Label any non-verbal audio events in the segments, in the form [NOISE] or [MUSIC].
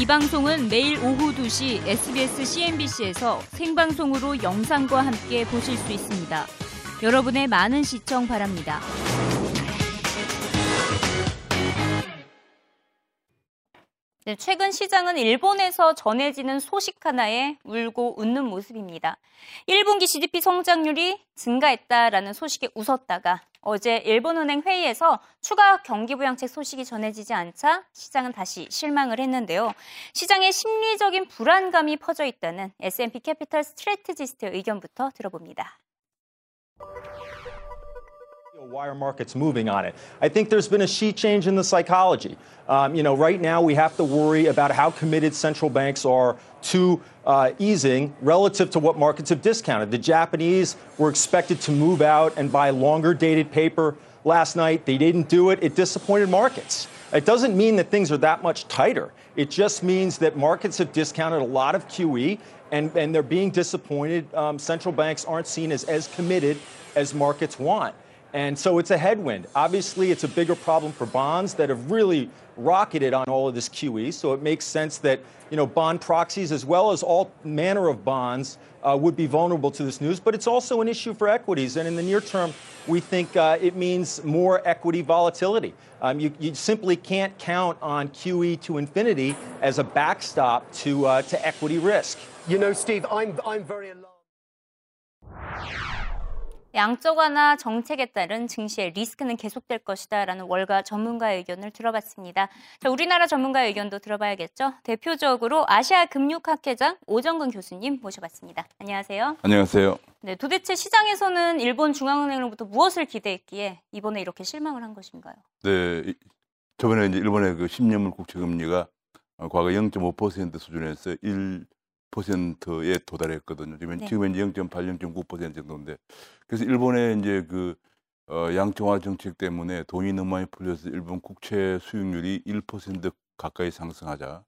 이 방송은 매일 오후 2시 SBS CNBC에서 생방송으로 영상과 함께 보실 수 있습니다. 여러분의 많은 시청 바랍니다. 네, 최근 시장은 일본에서 전해지는 소식 하나에 울고 웃는 모습입니다. 1분기 GDP 성장률이 증가했다라는 소식에 웃었다가 어제 일본은행 회의에서 추가 경기부양책 소식이 전해지지 않자 시장은 다시 실망을 했는데요. 시장에 심리적인 불안감이 퍼져 있다는 S&P 캐피털 스트레티지스트의 의견부터 들어봅니다. Why are markets moving on it? I think there's been a sheet change in the psychology. Um, you know, right now we have to worry about how committed central banks are to uh, easing relative to what markets have discounted. The Japanese were expected to move out and buy longer dated paper last night. They didn't do it. It disappointed markets. It doesn't mean that things are that much tighter. It just means that markets have discounted a lot of QE and, and they're being disappointed. Um, central banks aren't seen as as committed as markets want. And so it's a headwind. Obviously, it's a bigger problem for bonds that have really rocketed on all of this QE. So it makes sense that you know bond proxies, as well as all manner of bonds, uh, would be vulnerable to this news. But it's also an issue for equities. And in the near term, we think uh, it means more equity volatility. Um, you, you, simply can't count on QE to infinity as a backstop to uh, to equity risk. You know, Steve, I'm I'm very alarmed. 양적 완화 정책에 따른 증시의 리스크는 계속될 것이다라는 월가 전문가의 의견을 들어봤습니다. 자, 우리나라 전문가의 의견도 들어봐야겠죠. 대표적으로 아시아 금융학회장 오정근 교수님 모셔봤습니다. 안녕하세요. 안녕하세요. 네, 도대체 시장에서는 일본 중앙은행으로부터 무엇을 기대했기에 이번에 이렇게 실망을 한 것인가요? 네, 저번에 이제 일본의 그 10년물 국채 금리가 과거 0.5% 수준에서 1 퍼센트에 도달했거든요. 지금 네. 지금 이제 0.8, 0.9% 정도인데 그래서 일본의 이제 그 어, 양적완화 정책 때문에 돈이 너무 많이 풀려서 일본 국채 수익률이 1% 가까이 상승하자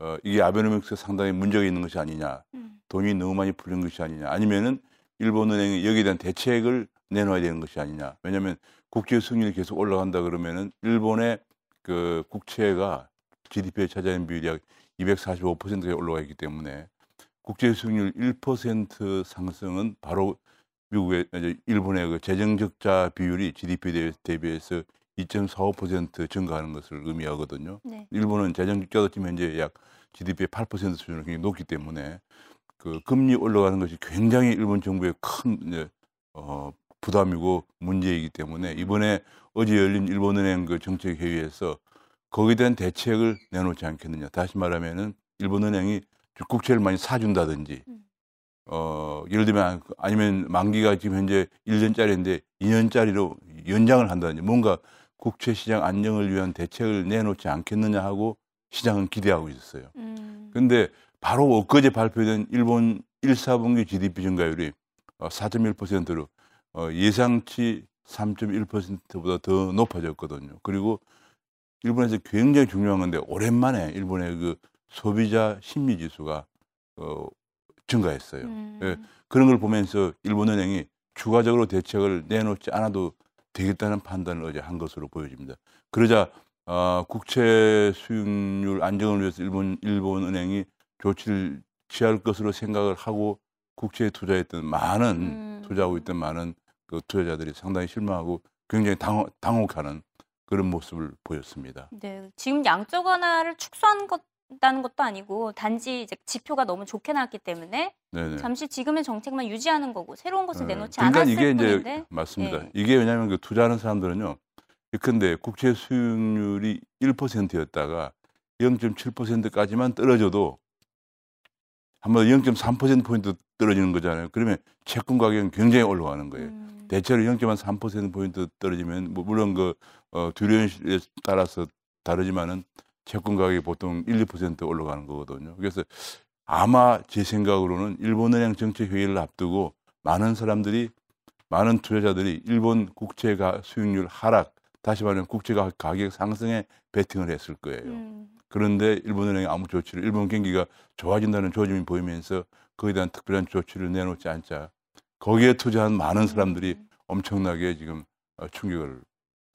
어, 이게 아베노믹스 상당히 문제가 있는 것이 아니냐, 음. 돈이 너무 많이 풀린 것이 아니냐, 아니면은 일본은행이 여기에 대한 대책을 내놓아야 되는 것이 아니냐. 왜냐하면 국제 수익률이 계속 올라간다 그러면은 일본의 그 국채가 GDP에 차지하는 비율이 약 245%에 올라가 있기 때문에 국제 수익률 1% 상승은 바로 미국의 일본의 그 재정 적자 비율이 GDP 대비해서 2.45% 증가하는 것을 의미하거든요. 네. 일본은 재정 적자도 지금 현재 약 GDP의 8% 수준으로 굉장히 높기 때문에 그 금리 올라가는 것이 굉장히 일본 정부의 큰 이제 어 부담이고 문제이기 때문에 이번에 어제 열린 일본은행 그 정책 회의에서 거기에 대한 대책을 내놓지 않겠느냐. 다시 말하면은 일본은행이 국채를 많이 사준다든지, 음. 어, 예를 들면 아니면 만기가 지금 현재 1년짜리인데 2년짜리로 연장을 한다든지 뭔가 국채 시장 안정을 위한 대책을 내놓지 않겠느냐 하고 시장은 기대하고 있었어요. 음. 근데 바로 엊그제 발표된 일본 1, 4분기 GDP 증가율이 4.1%로 어, 예상치 3.1%보다 더 높아졌거든요. 그리고 일본에서 굉장히 중요한 건데 오랜만에 일본의 그 소비자 심리 지수가 어, 증가했어요. 음. 예, 그런 걸 보면서 일본은행이 추가적으로 대책을 내놓지 않아도 되겠다는 판단을 어제 한 것으로 보여집니다. 그러자 어, 국채 수익률 안정을 위해서 일본 일본은행이 조치를 취할 것으로 생각을 하고 국채에 투자했던 많은 음. 투자하고 있던 많은 그 투자자들이 상당히 실망하고 굉장히 당혹, 당혹하는 그런 모습을 보였습니다. 네, 지금 양적 완화를 축소한 것다는 것도 아니고 단지 이제 지표가 너무 좋게 나왔기 때문에 네네. 잠시 지금의 정책만 유지하는 거고 새로운 것을 네. 내놓지 그러니까 않았을 이게 이제 뿐인데 맞습니다. 네. 이게 왜냐하면 그 투자하는 사람들은요. 근데 국채 수익률이 1%였다가 0.7%까지만 떨어져도 한번 0.3% 포인트 떨어지는 거잖아요. 그러면 채권 가격은 굉장히 올라가는 거예요. 음, 대체로 0.3% 포인트 떨어지면 뭐 물론 그 어, 듀레이션에 따라서 다르지만은 채권 가격이 보통 1, 2% 올라가는 거거든요. 그래서 아마 제 생각으로는 일본은행 정책 회의를 앞두고 많은 사람들이 많은 투자자들이 일본 국채가 수익률 하락, 다시 말하면 국채가 가격 상승에 베팅을 했을 거예요. 음, 그런데 일본은행이 아무 조치를 일본 경기가 좋아진다는 조짐이 보이면서 거기에 대한 특별한 조치를 내놓지 않자 거기에 투자한 많은 사람들이 음. 엄청나게 지금 어, 충격을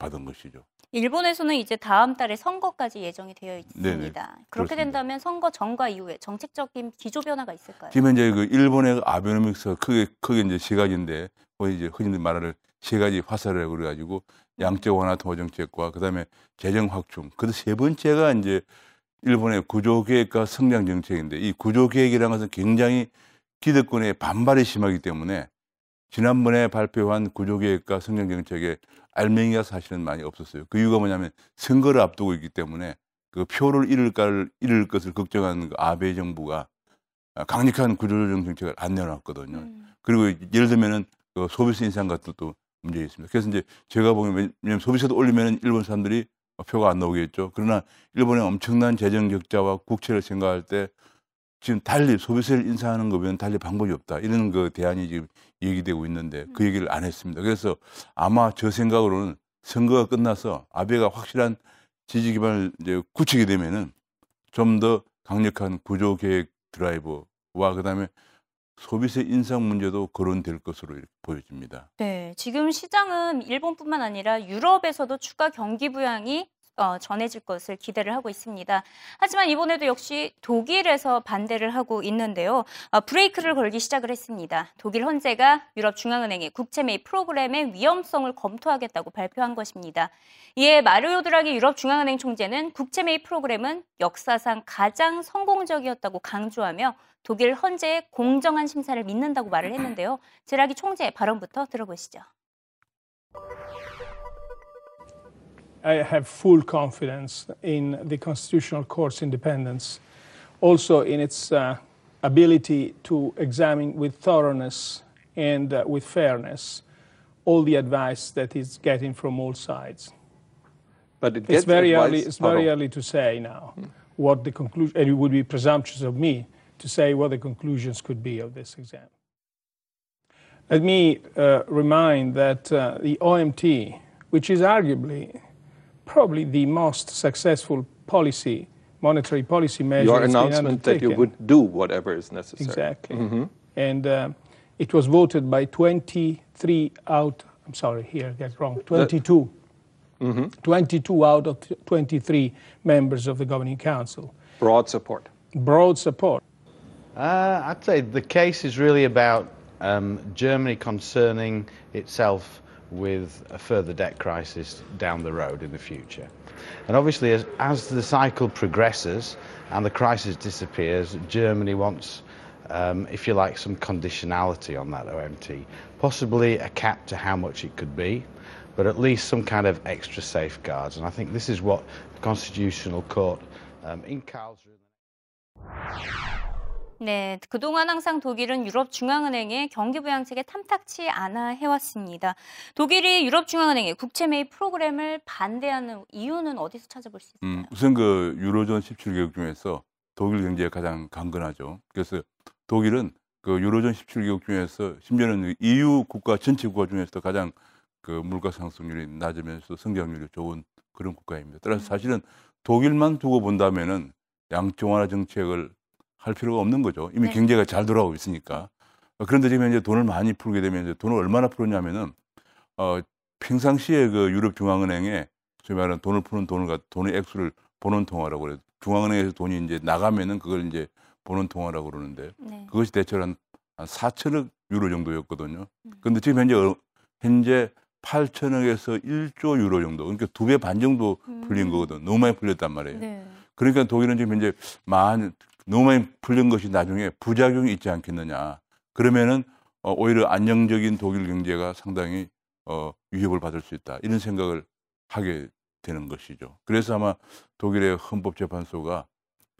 받은 것이죠. 일본에서는 이제 다음 달에 선거까지 예정이 되어 있습니다. 네네. 그렇게 그렇습니다. 된다면 선거 전과 이후에 정책적인 기조 변화가 있을까요? 지금 현재 그 일본의 그 아베노믹스가 크게 크게 이제 세 가지인데 거의 이제 흔히들 말하는 세 가지 화살이라고 그래가지고 양적 완화 통화 정책과 그다음에 재정 확충. 그세 번째가 이제 일본의 구조 계획과 성장 정책인데 이 구조 계획이라는 것은 굉장히 기득권의 반발이 심하기 때문에 지난번에 발표한 구조 계획과 성장 정책에 알맹이가 사실은 많이 없었어요. 그 이유가 뭐냐면 선거를 앞두고 있기 때문에 그 표를 잃을까 잃을 것을 걱정하는 그 아베 정부가 아, 강력한 구조조정 정책을 안 내놨거든요. 음. 그리고 예를 들면은 그 소비세 인상 같은 것도 문제 있습니다. 그래서 이제 제가 보면 왜냐면 소비세도 올리면 일본 사람들이 표가 안 나오겠죠. 그러나 일본의 엄청난 재정 적자와 국채를 생각할 때 지금 달리 소비세를 인상하는 거면 달리 방법이 없다. 이런 그 대안이 지금 얘기되고 있는데 그 얘기를 안 했습니다. 그래서 아마 저 생각으로는 선거가 끝나서 아베가 확실한 지지 기반을 이제 굳히게 되면은 좀 더 강력한 구조 계획 드라이버와 그다음에 소비세 인상 문제도 거론될 것으로 보여집니다. 네, 지금 시장은 일본뿐만 아니라 유럽에서도 추가 경기 부양이 어, 전해질 것을 기대를 하고 있습니다. 하지만 이번에도 역시 독일에서 반대를 하고 있는데요. 어, 브레이크를 걸기 시작을 했습니다. 독일 헌재가 유럽 중앙은행의 국채 매입 프로그램의 위험성을 검토하겠다고 발표한 것입니다. 이에 마리오 드라기 유럽 중앙은행 총재는 국채 매입 프로그램은 역사상 가장 성공적이었다고 강조하며 독일 헌재의 공정한 심사를 믿는다고 말을 했는데요. 제라기 총재의 발언부터 들어보시죠. I have full confidence in the Constitutional Court's independence, also in its uh, ability to examine with thoroughness and uh, with fairness all the advice that it's getting from all sides. But it It's gets very early. It's very early to say now what the conclusion, and it would be presumptuous of me to say what the conclusions could be of this exam. Let me uh, remind that uh, the OMT, which is arguably probably the most successful policy, monetary policy measure, Your that's been announcement that you would do whatever is necessary. Exactly. And uh, it was voted by 23 out, I'm sorry, here, I get wrong, 22. 22 out of 23 members of the Governing Council. Broad support. Broad support. Uh, I'd say the case is really about um, Germany concerning itself with a further debt crisis down the road in the future. And obviously, as, as the cycle progresses and the crisis disappears, Germany wants, um, if you like, some conditionality on that OMT, possibly a cap to how much it could be, but at least some kind of extra safeguards. And I think this is what the Constitutional Court um, in Karlsruhe. 네, 그동안 항상 독일은 유럽 중앙은행의 경기 부양책에 탐탁치 않아 해왔습니다. 독일이 유럽 중앙은행의 국채 매입 프로그램을 반대하는 이유는 어디서 찾아볼 수 있을까요? 음, 우선 그 유로존 17개국 중에서 독일 경제가 가장 강건하죠. 그래서 독일은 그 유로존 17개국 중에서 심지어는 EU 국가 전체 국가 중에서 가장 그 물가 상승률이 낮으면서 성장률이 좋은 그런 국가입니다. 따라서 사실은 독일만 두고 본다면은 양적 완화 정책을 할 필요가 없는 거죠. 이미 네. 경제가 잘 돌아가고 있으니까. 어, 그런데 지금 이제 돈을 많이 풀게 되면 이제 돈을 얼마나 풀었냐면은 어, 평상시에 그 유럽 중앙은행에 소위 말하는 돈을 푸는 돈을 갖- 돈의 액수를 보는 통화라고 그래요. 중앙은행에서 돈이 이제 나가면은 그걸 이제 보는 통화라고 그러는데 네. 그것이 대체로 한, 한 4천억 유로 정도였거든요. 음. 근데 지금 현재 어- 현재 8천억에서 1조 유로 정도. 그러니까 두 배 반 정도 풀린 음. 거거든. 너무 많이 풀렸단 말이에요. 네. 그러니까 독일은 지금 현재 많은 너무 많이 풀린 것이 나중에 부작용이 있지 않겠느냐. 그러면은 어, 오히려 안정적인 독일 경제가 상당히 어, 위협을 받을 수 있다. 이런 생각을 하게 되는 것이죠. 그래서 아마 독일의 헌법재판소가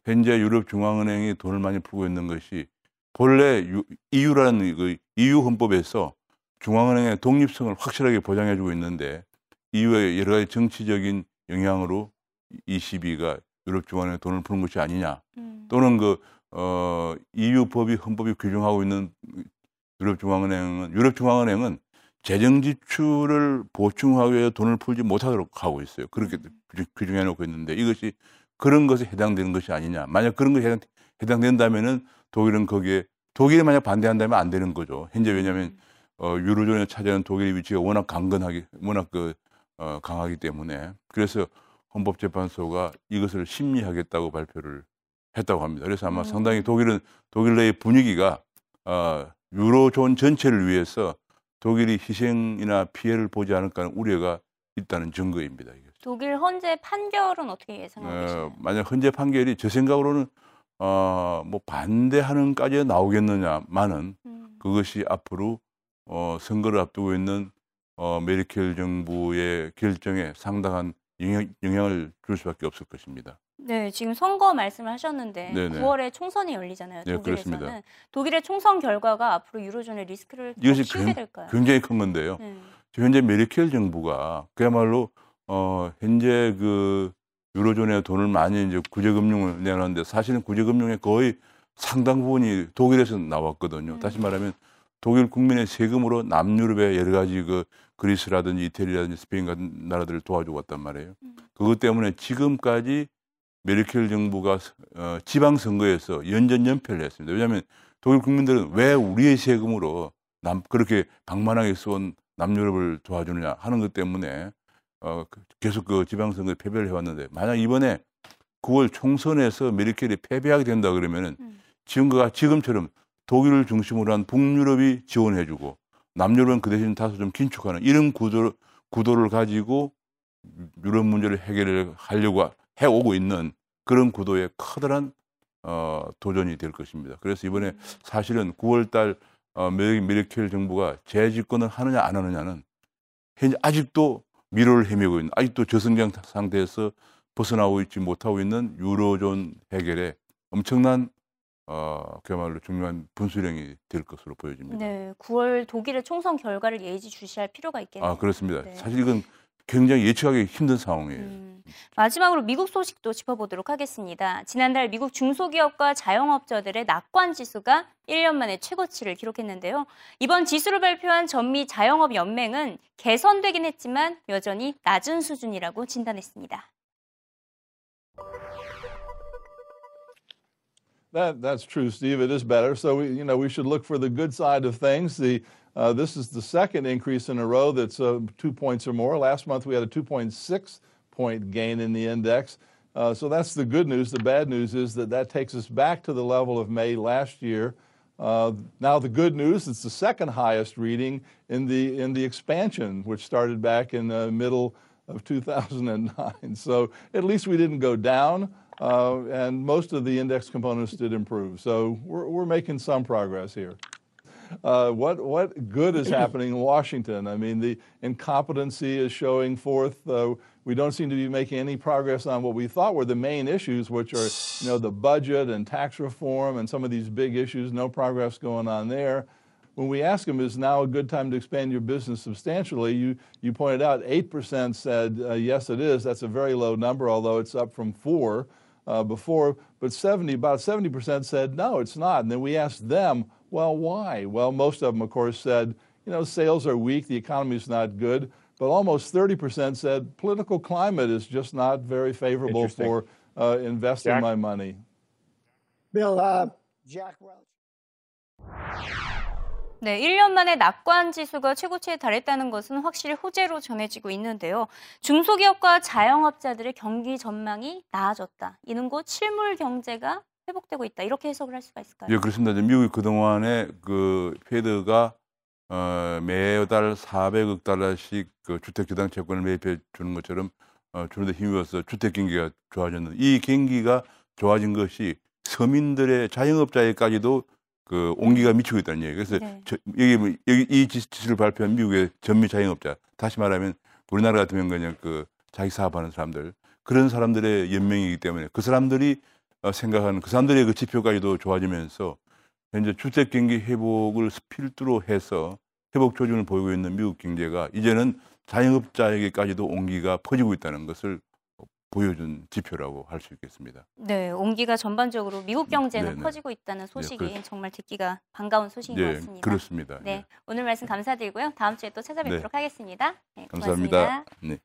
현재 유럽 중앙은행이 돈을 많이 풀고 있는 것이 본래 유, EU라는 그 EU 헌법에서 중앙은행의 독립성을 확실하게 보장해주고 있는데 EU의 여러 가지 정치적인 영향으로 ECB가 유럽 중앙은행에 돈을 푸는 것이 아니냐 음. 또는 그 어, EU 법이 헌법이 규정하고 있는 유럽 중앙은행은 유럽 중앙은행은 재정 지출을 보충하기 위해 돈을 풀지 못하도록 하고 있어요. 그렇게 규- 규정해 놓고 있는데 이것이 그런 것에 해당되는 것이 아니냐. 만약 그런 것에 해당, 해당 된다면은 독일은 거기에 독일이 만약 반대한다면 안 되는 거죠. 현재 왜냐하면 어, 유로존에 차지하는 독일의 위치가 워낙 강건하게 워낙 그 어, 강하기 때문에 그래서 헌법재판소가 이것을 심리하겠다고 발표를 했다고 합니다. 그래서 아마 음. 상당히 독일은 독일 내의 분위기가 어, 유로존 전체를 위해서 독일이 희생이나 피해를 보지 않을까 하는 우려가 있다는 증거입니다. 이게. 독일 헌재 판결은 어떻게 예상하고 어, 계시나요? 만약 헌재 판결이 제 생각으로는 어, 뭐 반대하는까지 나오겠느냐마는 음. 그것이 앞으로 어, 선거를 앞두고 있는 어, 메르켈 정부의 결정에 상당한 영향, 영향 을 줄 수밖에 없을 것입니다. 네, 지금 선거 말씀을 하셨는데 네네. 9월에 총선이 열리잖아요. 네, 독일에서는 그렇습니다. 독일의 총선 결과가 앞으로 유로존의 리스크를 더 이것이 키우게 굉- 될까요? 굉장히 큰 건데요. 네. 현재 메르켈 정부가 그야말로 어, 현재 그 유로존에 돈을 많이 이제 구제금융을 내놨는데 사실은 구제금융의 거의 상당 부분이 독일에서 나왔거든요. 음. 다시 말하면 독일 국민의 세금으로 남유럽의 여러 가지 그 그리스라든지 이태리라든지 스페인 같은 나라들을 도와주고 왔단 말이에요. 음. 그것 때문에 지금까지 메르켈 정부가 어, 지방선거에서 연전연패를 했습니다. 왜냐하면 독일 국민들은 왜 우리의 세금으로 남, 그렇게 방만하게 쏜 남유럽을 도와주느냐 하는 것 때문에 어, 그- 계속 그 지방선거에 패배를 해왔는데 만약 이번에 9월 총선에서 메르켈이 패배하게 된다 그러면은 음. 지금과 지금처럼 독일을 중심으로 한 북유럽이 지원해주고 남유럽은 그 대신 다소 좀 긴축하는 이런 구도, 구도를 가지고 유럽 문제를 해결을 하려고 해오고 있는 그런 구도의 커다란 어, 도전이 될 것입니다. 그래서 이번에 사실은 9월달 어, 메- 메르켈 정부가 재집권을 하느냐 안 하느냐는 현재 아직도 미로를 헤매고 있는 아직도 저성장 상태에서 벗어나고 있지 못하고 있는 유로존 해결에 엄청난 어, 그야말로 중요한 분수령이 될 것으로 보여집니다. 네, 9월 독일의 총선 결과를 예의주시할 필요가 있겠네요. 아 그렇습니다. 네. 사실 이건 굉장히 예측하기 힘든 상황이에요. 음, 마지막으로 미국 소식도 짚어보도록 하겠습니다. 지난달 미국 중소기업과 자영업자들의 낙관 지수가 1년 만에 최고치를 기록했는데요. 이번 지수를 발표한 전미 자영업 연맹은 개선되긴 했지만 여전히 낮은 수준이라고 진단했습니다. That that's true, Steve. It is better. So we, you know, we should look for the good side of things. The uh, this is the second increase in a row that's uh, two points or more. Last month we had a 2.6 point gain in the index. Uh, so that's the good news. The bad news is that that takes us back to the level of May last year. Uh, now the good news, it's the second highest reading in the in the expansion, which started back in the middle of 2009. [LAUGHS] So at least we didn't go down, uh, and most of the index components did improve. So we're, we're making some progress here. Uh, what what good is happening in Washington? I mean, the incompetency is showing forth. Uh, we don't seem to be making any progress on what we thought were the main issues, which are you know the budget and tax reform and some of these big issues. No progress going on there. When we ask them, is now a good time to expand your business substantially? You you pointed out eight percent said uh, yes, it is. That's a very low number, although it's up from four uh, before. But 70, about 70 percent said no, it's not. And then we asked them, well, why? Well, most of them, of course, said you know sales are weak, the economy is not good. But almost 30 percent said political climate is just not very favorable for uh, investing Jack? my money. Bill, uh, Jack Welch. 네, 1년 만에 낙관 지수가 최고치에 달했다는 것은 확실히 호재로 전해지고 있는데요. 중소기업과 자영업자들의 경기 전망이 나아졌다. 이는 곧 실물 경제가 회복되고 있다. 이렇게 해석을 할 수가 있을까요? 예, 그렇습니다. 미국이 그동안에 그 페드가 어, 매달 400억 달러씩 그 주택 주당 채권을 매입해 주는 것처럼 어, 주는 데 힘입어서 주택 경기가 좋아졌는데 이 경기가 좋아진 것이 서민들의 자영업자에까지도 그 온기가 미치고 있다는 얘기예요. 그래서 네. 저, 여기, 뭐- 여기 이 지수를 발표한 미국의 전미 자영업자, 다시 말하면 우리나라 같으면 그냥 그 자기 사업하는 사람들 그런 사람들의 연맹이기 때문에 그 사람들이 어, 생각하는 그 사람들의 그 지표까지도 좋아지면서 현재 주택 경기 회복을 필두로 해서 회복 조짐을 보이고 있는 미국 경제가 이제는 자영업자에게까지도 온기가 퍼지고 있다는 것을 보여준 지표라고 할 수 있겠습니다. 네, 온기가 전반적으로 미국 경제는 네네. 퍼지고 있다는 소식이 그렇죠. 정말 듣기가 반가운 소식인 것 네, 같습니다. 그렇습니다. 네, 네, 오늘 말씀 감사드리고요. 다음 주에 또 찾아뵙도록 하겠습니다. 네. 감사합니다. 네.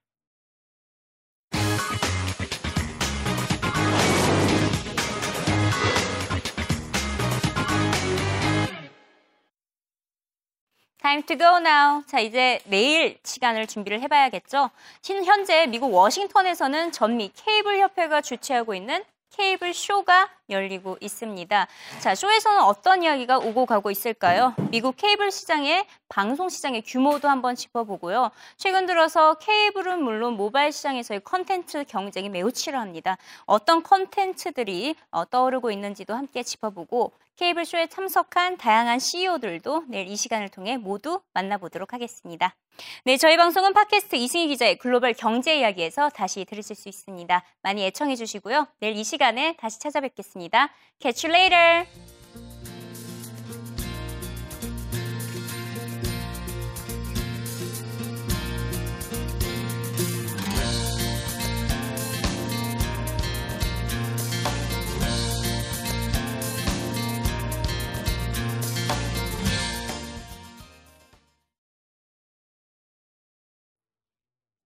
Time to go now. 자, 이제 내일 시간을 준비를 해봐야겠죠. 신- 현재 미국 워싱턴에서는 전미 케이블 협회가 주최하고 있는 케이블 쇼가 열리고 있습니다. 자, 쇼에서는 어떤 이야기가 오고 가고 있을까요? 미국 케이블 시장의 방송 시장의 규모도 한번 짚어보고요. 최근 들어서 케이블은 물론 모바일 시장에서의 컨텐츠 경쟁이 매우 치열합니다. 어떤 컨텐츠들이 어, 떠오르고 있는지도 함께 짚어보고 케이블 쇼에 참석한 다양한 CEO들도 내일 이 시간을 통해 모두 만나보도록 하겠습니다. 네, 저희 방송은 팟캐스트 이승희 기자의 글로벌 경제 이야기에서 다시 들으실 수 있습니다. 많이 애청해 주시고요. 내일 이 시간에 다시 찾아뵙겠습니다. Catch you later!